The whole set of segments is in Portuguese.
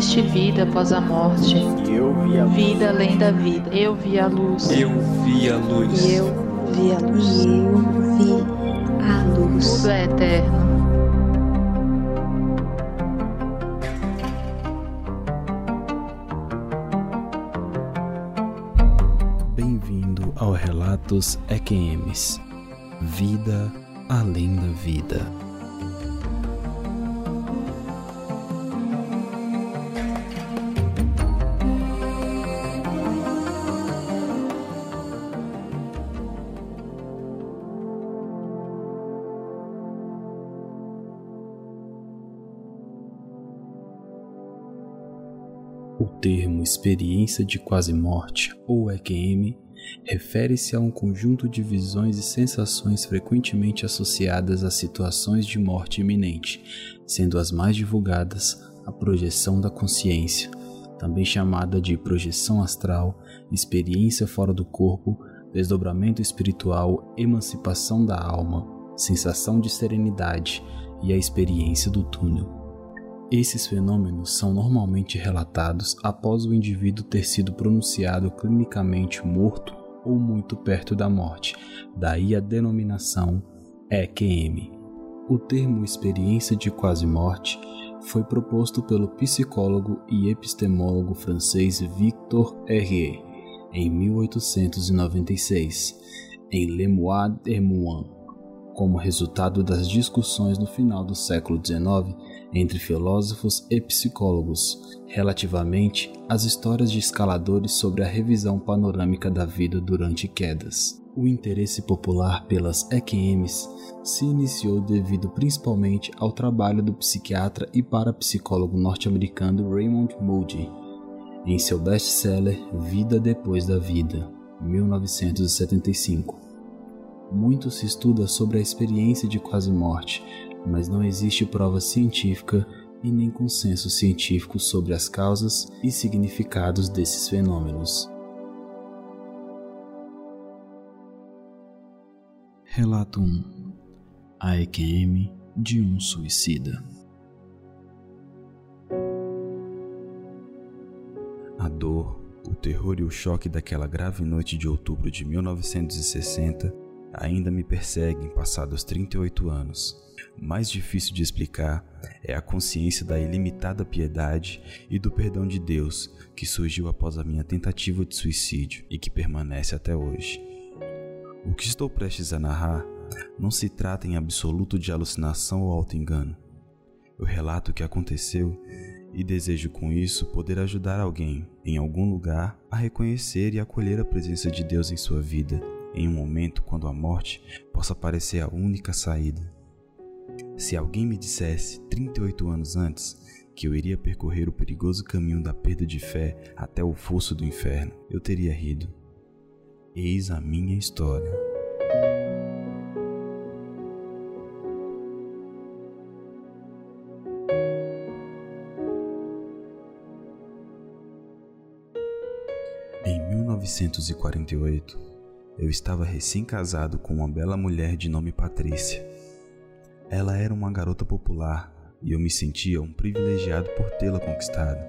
existe vida após a morte. Eu vi a Vida além da vida. Eu vi a luz. Eu vi a luz. E eu vi a luz. E eu vi a luz. Tudo é eterno. Bem-vindo ao Relatos EQMs Vida além da vida. Termo experiência de quase morte ou EQM refere-se a um conjunto de visões e sensações frequentemente associadas a situações de morte iminente, sendo as mais divulgadas a projeção da consciência, também chamada de projeção astral, experiência fora do corpo, desdobramento espiritual, emancipação da alma, sensação de serenidade e a experiência do túnel. Esses fenômenos são normalmente relatados após o indivíduo ter sido pronunciado clinicamente morto ou muito perto da morte, daí a denominação EQM. O termo experiência de quase morte foi proposto pelo psicólogo e epistemólogo francês Victor Herrier em 1896, em Le Mois d'Hermoin, como resultado das discussões no final do século XIX entre filósofos e psicólogos relativamente às histórias de escaladores sobre a revisão panorâmica da vida durante quedas. O interesse popular pelas EQMs se iniciou devido principalmente ao trabalho do psiquiatra e parapsicólogo norte-americano Raymond Moody em seu best-seller Vida Depois da Vida, 1975. Muito se estuda sobre a experiência de quase morte, mas não existe prova científica e nem consenso científico sobre as causas e significados desses fenômenos. Relato 1 A EQM de um suicida. A dor, o terror e o choque daquela grave noite de outubro de 1960 ainda me perseguem passados 38 anos. Mais difícil de explicar é a consciência da ilimitada piedade e do perdão de Deus que surgiu após a minha tentativa de suicídio e que permanece até hoje. O que estou prestes a narrar não se trata em absoluto de alucinação ou auto-engano. Eu relato o que aconteceu e desejo com isso poder ajudar alguém, em algum lugar, a reconhecer e acolher a presença de Deus em sua vida, em um momento quando a morte possa parecer a única saída. Se alguém me dissesse 38 anos antes que eu iria percorrer o perigoso caminho da perda de fé até o fosso do inferno, eu teria rido. Eis a minha história. Em 1948, eu estava recém-casado com uma bela mulher de nome Patrícia. Ela era uma garota popular e eu me sentia um privilegiado por tê-la conquistado.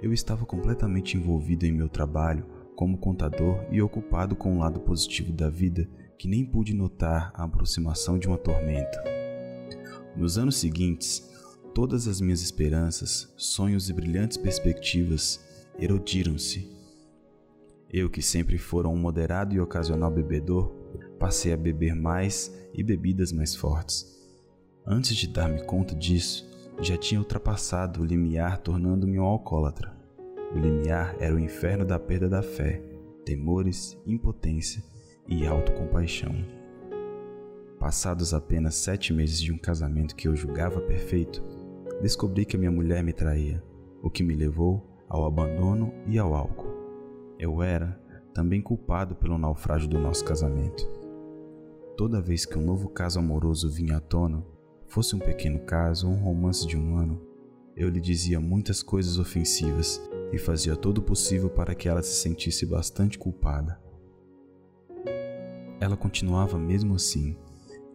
Eu estava completamente envolvido em meu trabalho como contador e ocupado com o lado positivo da vida que nem pude notar a aproximação de uma tormenta. Nos anos seguintes, todas as minhas esperanças, sonhos e brilhantes perspectivas erodiram-se. Eu, que sempre fora um moderado e ocasional bebedor, passei a beber mais e bebidas mais fortes. Antes de dar-me conta disso, já tinha ultrapassado o limiar, tornando-me um alcoólatra. O limiar era o inferno da perda da fé, temores, impotência e autocompaixão. Passados apenas sete meses de um casamento que eu julgava perfeito, descobri que a minha mulher me traía, o que me levou ao abandono e ao álcool. Eu era também culpado pelo naufrágio do nosso casamento. Toda vez que um novo caso amoroso vinha à tona, fosse um pequeno caso ou um romance de um ano, eu lhe dizia muitas coisas ofensivas e fazia todo o possível para que ela se sentisse bastante culpada. Ela continuava mesmo assim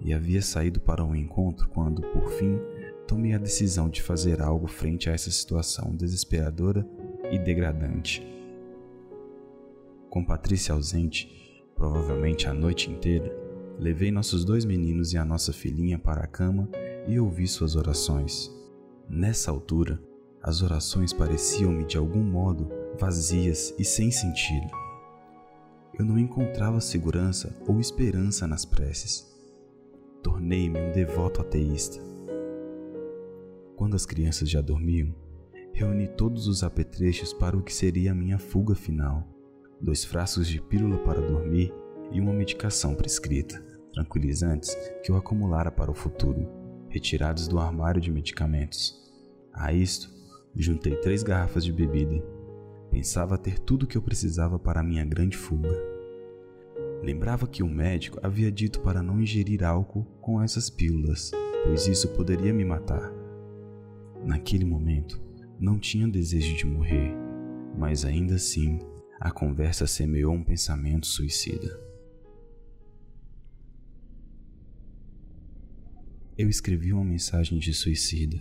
e havia saído para um encontro quando, por fim, tomei a decisão de fazer algo frente a essa situação desesperadora e degradante. Com Patrícia ausente, provavelmente a noite inteira, levei nossos dois meninos e a nossa filhinha para a cama e ouvi suas orações. Nessa altura, as orações pareciam-me de algum modo vazias e sem sentido. Eu não encontrava segurança ou esperança nas preces. Tornei-me um devoto ateísta. Quando as crianças já dormiam, reuni todos os apetrechos para o que seria a minha fuga final: dois frascos de pílula para dormir e uma medicação prescrita, tranquilizantes que eu acumulara para o futuro, retirados do armário de medicamentos. A isto, juntei três garrafas de bebida. Pensava ter tudo o que eu precisava para a minha grande fuga. Lembrava que o médico havia dito para não ingerir álcool com essas pílulas, pois isso poderia me matar. Naquele momento, não tinha desejo de morrer, mas ainda assim, a conversa semeou um pensamento suicida. Eu escrevi uma mensagem de suicida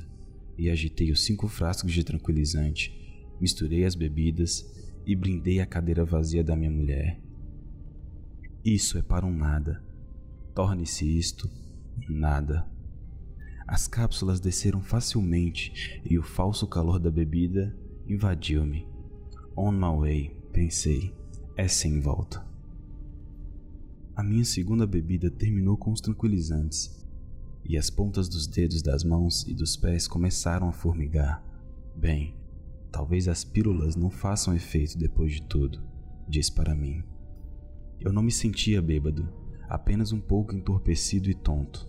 e agitei os cinco frascos de tranquilizante, misturei as bebidas e brindei a cadeira vazia da minha mulher. Isso é para um nada. Torne-se isto nada. As cápsulas desceram facilmente e o falso calor da bebida invadiu-me. On my way, pensei, é sem volta. A minha segunda bebida terminou com os tranquilizantes e as pontas dos dedos das mãos e dos pés começaram a formigar. Bem, talvez as pílulas não façam efeito depois de tudo, disse para mim. Eu não me sentia bêbado, apenas um pouco entorpecido e tonto.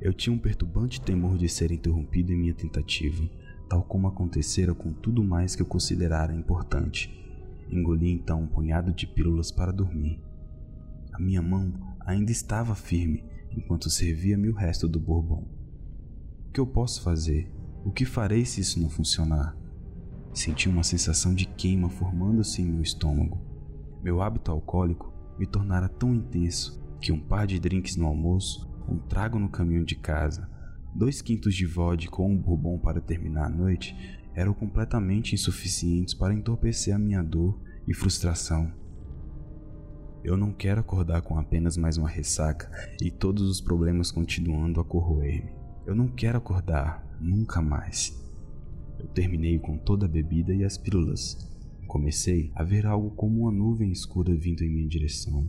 Eu tinha um perturbante temor de ser interrompido em minha tentativa, tal como acontecera com tudo mais que eu considerara importante. Engoli então um punhado de pílulas para dormir. A minha mão ainda estava firme enquanto servia-me o resto do bourbon. O que eu posso fazer? O que farei se isso não funcionar? Senti uma sensação de queima formando-se em meu estômago. Meu hábito alcoólico me tornara tão intenso que um par de drinks no almoço, um trago no caminho de casa, dois quintos de vodka ou um bourbon para terminar a noite eram completamente insuficientes para entorpecer a minha dor e frustração. Eu não quero acordar com apenas mais uma ressaca e todos os problemas continuando a corroer-me. Eu não quero acordar nunca mais. Eu terminei com toda a bebida e as pílulas. Comecei a ver algo como uma nuvem escura vindo em minha direção.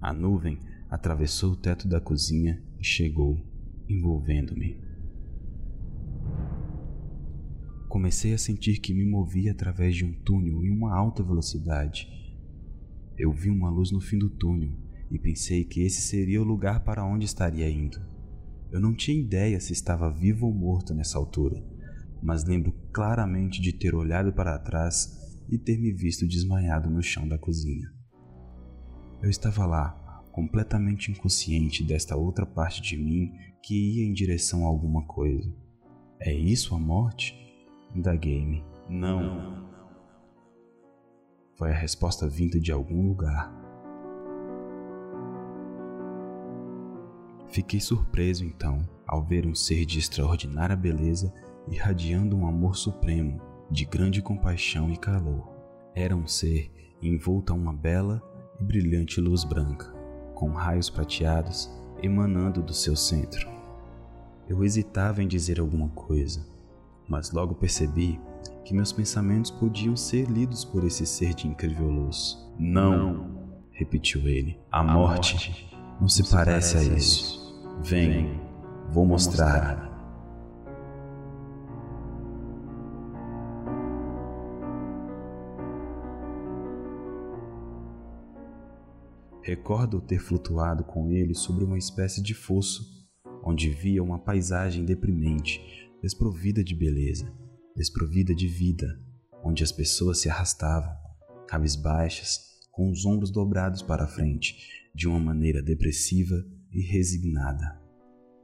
A nuvem atravessou o teto da cozinha e chegou, envolvendo-me. Comecei a sentir que me movia através de um túnel em uma alta velocidade eu vi uma luz no fim do túnel e pensei que esse seria o lugar para onde estaria indo. Eu não tinha ideia se estava vivo ou morto nessa altura, mas lembro claramente de ter olhado para trás e ter me visto desmaiado no chão da cozinha. Eu estava lá, completamente inconsciente desta outra parte de mim que ia em direção a alguma coisa. É isso a morte? Indaguei-me. Não. Foi a resposta vinda de algum lugar. Fiquei surpreso então ao ver um ser de extraordinária beleza irradiando um amor supremo, de grande compaixão e calor. Era um ser envolto a uma bela e brilhante luz branca, com raios prateados emanando do seu centro. Eu hesitava em dizer alguma coisa, mas logo percebi que meus pensamentos podiam ser lidos por esse ser de incrível luz. Não, repetiu ele, a morte não se parece a isso. Vem, vou mostrar. Recordo ter flutuado com ele sobre uma espécie de fosso, onde via uma paisagem deprimente, desprovida de beleza desprovida de vida, onde as pessoas se arrastavam, cabisbaixas, com os ombros dobrados para a frente, de uma maneira depressiva e resignada.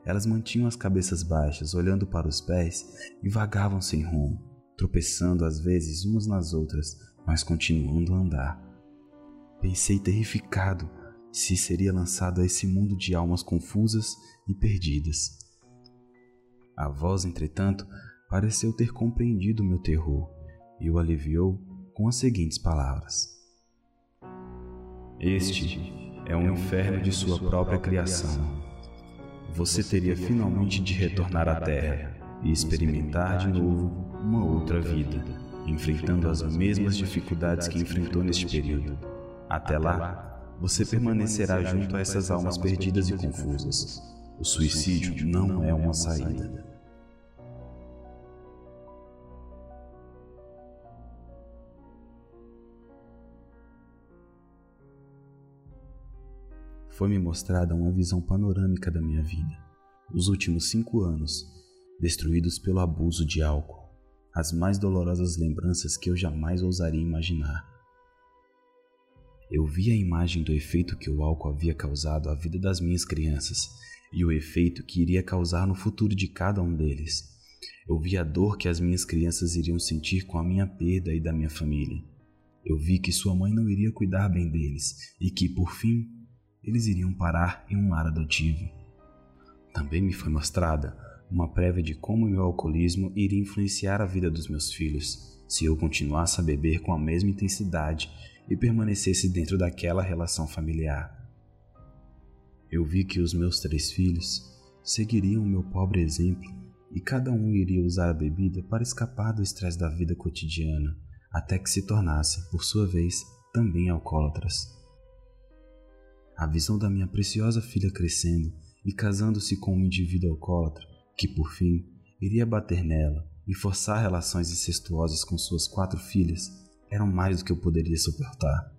Elas mantinham as cabeças baixas, olhando para os pés e vagavam sem rumo, tropeçando às vezes umas nas outras, mas continuando a andar. Pensei terrificado se seria lançado a esse mundo de almas confusas e perdidas. A voz, entretanto, pareceu ter compreendido meu terror e o aliviou com as seguintes palavras: Este é um inferno de sua própria criação. Você teria finalmente de retornar à Terra e experimentar de novo uma outra vida, enfrentando as mesmas dificuldades que enfrentou neste período. Até lá, você permanecerá junto a essas almas perdidas e confusas. O suicídio não é uma saída. Foi-me mostrada uma visão panorâmica da minha vida, os últimos cinco anos, destruídos pelo abuso de álcool, as mais dolorosas lembranças que eu jamais ousaria imaginar. Eu vi a imagem do efeito que o álcool havia causado à vida das minhas crianças e o efeito que iria causar no futuro de cada um deles. Eu vi a dor que as minhas crianças iriam sentir com a minha perda e da minha família. Eu vi que sua mãe não iria cuidar bem deles e que, por fim, eles iriam parar em um lar adotivo. Também me foi mostrada uma prévia de como meu alcoolismo iria influenciar a vida dos meus filhos se eu continuasse a beber com a mesma intensidade e permanecesse dentro daquela relação familiar. Eu vi que os meus três filhos seguiriam o meu pobre exemplo e cada um iria usar a bebida para escapar do estresse da vida cotidiana, até que se tornassem, por sua vez, também alcoólatras a visão da minha preciosa filha crescendo e casando-se com um indivíduo alcoólatra que, por fim, iria bater nela e forçar relações incestuosas com suas quatro filhas eram mais do que eu poderia suportar.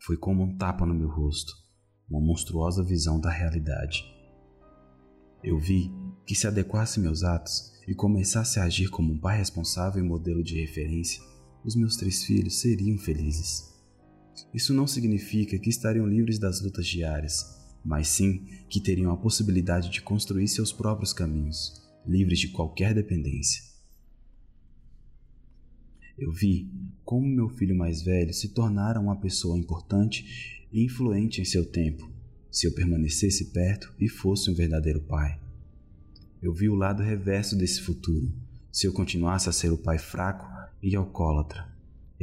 Foi como um tapa no meu rosto, uma monstruosa visão da realidade. Eu vi que se adequasse meus atos e começasse a agir como um pai responsável e modelo de referência, os meus três filhos seriam felizes. Isso não significa que estariam livres das lutas diárias, mas sim que teriam a possibilidade de construir seus próprios caminhos, livres de qualquer dependência. Eu vi como meu filho mais velho se tornara uma pessoa importante e influente em seu tempo, se eu permanecesse perto e fosse um verdadeiro pai. Eu vi o lado reverso desse futuro, se eu continuasse a ser o pai fraco e alcoólatra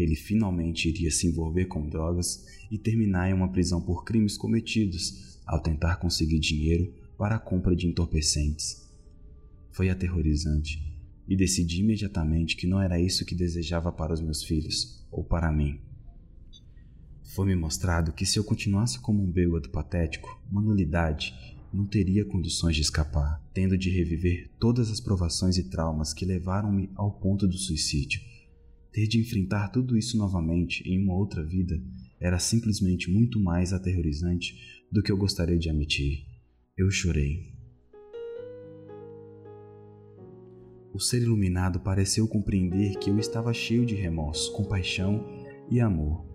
ele finalmente iria se envolver com drogas e terminar em uma prisão por crimes cometidos ao tentar conseguir dinheiro para a compra de entorpecentes. Foi aterrorizante e decidi imediatamente que não era isso que desejava para os meus filhos ou para mim. Foi-me mostrado que se eu continuasse como um bêbado patético, uma nulidade, não teria condições de escapar, tendo de reviver todas as provações e traumas que levaram-me ao ponto do suicídio. Ter de enfrentar tudo isso novamente em uma outra vida era simplesmente muito mais aterrorizante do que eu gostaria de admitir. Eu chorei. O ser iluminado pareceu compreender que eu estava cheio de remorso, compaixão e amor.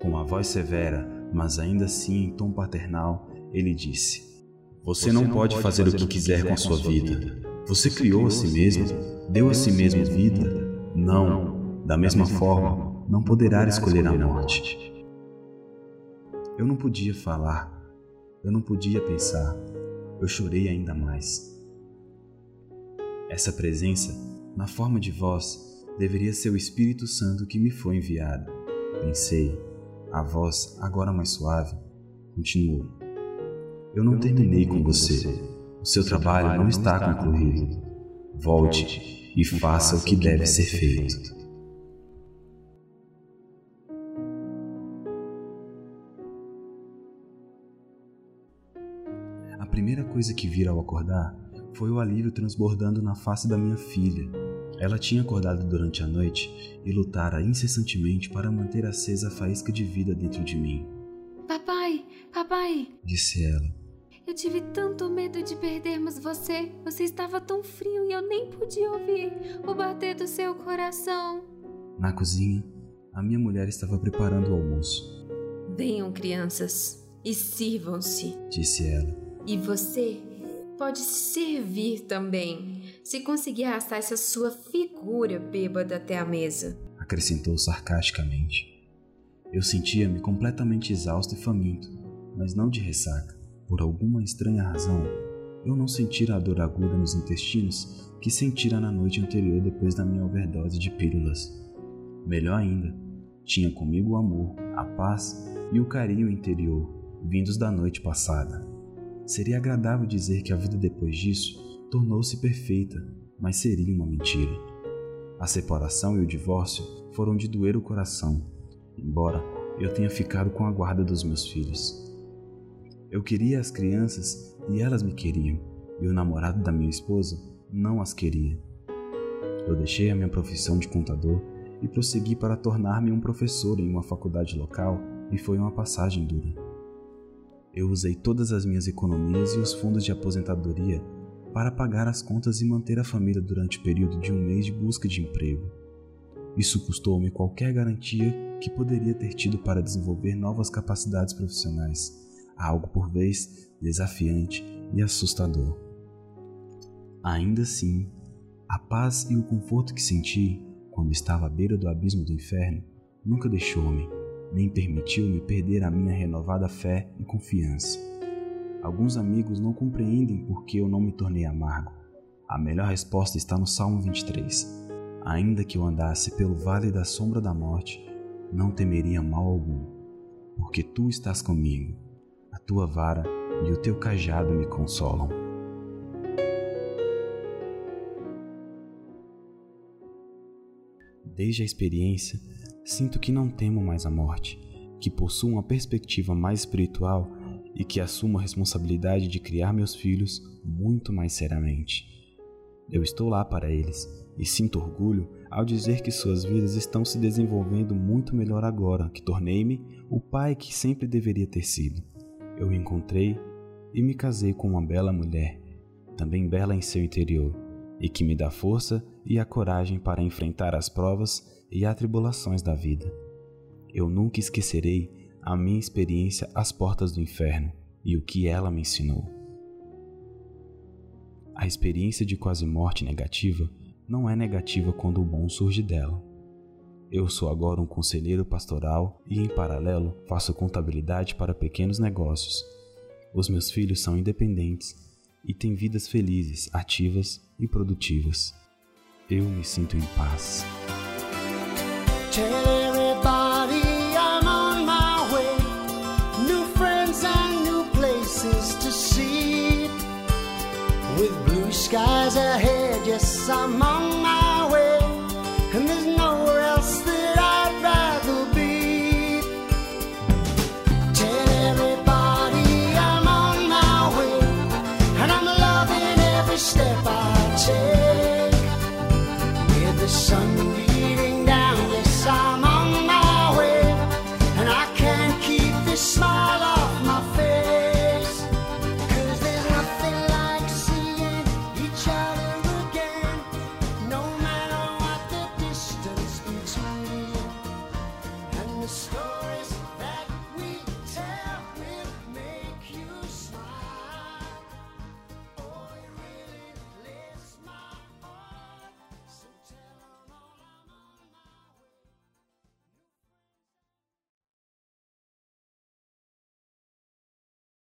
Com uma voz severa, mas ainda assim em tom paternal, ele disse: Você não pode fazer o que quiser com a sua vida. Você criou a si mesmo, deu a si mesmo vida. Não, da mesma forma, não poderá escolher a morte. Eu não podia falar, eu não podia pensar, eu chorei ainda mais. Essa presença, na forma de voz, deveria ser o Espírito Santo que me foi enviado. Pensei, a voz, agora mais suave, continuou. Eu não terminei com você. O seu trabalho não está concluído. Volte e faça o que deve ser feito. Primeira coisa que vi ao acordar foi o alívio transbordando na face da minha filha. Ela tinha acordado durante a noite e lutara incessantemente para manter acesa a faísca de vida dentro de mim. Papai, papai, disse ela. Eu tive tanto medo de perdermos você. Você estava tão frio e eu nem podia ouvir o bater do seu coração. Na cozinha, a minha mulher estava preparando o almoço. Venham, crianças, e sirvam-se, disse ela. E você pode servir também, se conseguir arrastar essa sua figura bêbada até a mesa. Acrescentou sarcasticamente. Eu sentia-me completamente exausto e faminto, mas não de ressaca. Por alguma estranha razão, eu não sentira a dor aguda nos intestinos que sentira na noite anterior depois da minha overdose de pílulas. Melhor ainda, tinha comigo o amor, a paz e o carinho interior, vindos da noite passada. Seria agradável dizer que a vida depois disso tornou-se perfeita, mas seria uma mentira. A separação e o divórcio foram de doer o coração, embora eu tenha ficado com a guarda dos meus filhos. Eu queria as crianças e elas me queriam, e o namorado da minha esposa não as queria. Eu deixei a minha profissão de contador e prossegui para tornar-me um professor em uma faculdade local e foi uma passagem dura. Eu usei todas as minhas economias e os fundos de aposentadoria para pagar as contas e manter a família durante o período de um mês de busca de emprego. Isso custou-me qualquer garantia que poderia ter tido para desenvolver novas capacidades profissionais algo por vez desafiante e assustador. Ainda assim, a paz e o conforto que senti quando estava à beira do abismo do inferno nunca deixou-me, nem permitiu-me perder a minha renovada fé e confiança. Alguns amigos não compreendem por que eu não me tornei amargo. A melhor resposta está no Salmo 23. Ainda que eu andasse pelo vale da sombra da morte, não temeria mal algum, porque tu estás comigo a tua vara e o teu cajado me consolam. Desde a experiência, sinto que não temo mais a morte, que possuo uma perspectiva mais espiritual e que assumo a responsabilidade de criar meus filhos muito mais seriamente. Eu estou lá para eles e sinto orgulho ao dizer que suas vidas estão se desenvolvendo muito melhor agora que tornei-me o pai que sempre deveria ter sido eu encontrei e me casei com uma bela mulher, também bela em seu interior, e que me dá força e a coragem para enfrentar as provas e atribulações da vida. Eu nunca esquecerei a minha experiência às portas do inferno e o que ela me ensinou. A experiência de quase morte negativa não é negativa quando o bom surge dela. Eu sou agora um conselheiro pastoral e, em paralelo, faço contabilidade para pequenos negócios. Os meus filhos são independentes e têm vidas felizes, ativas e produtivas. Eu me sinto em paz.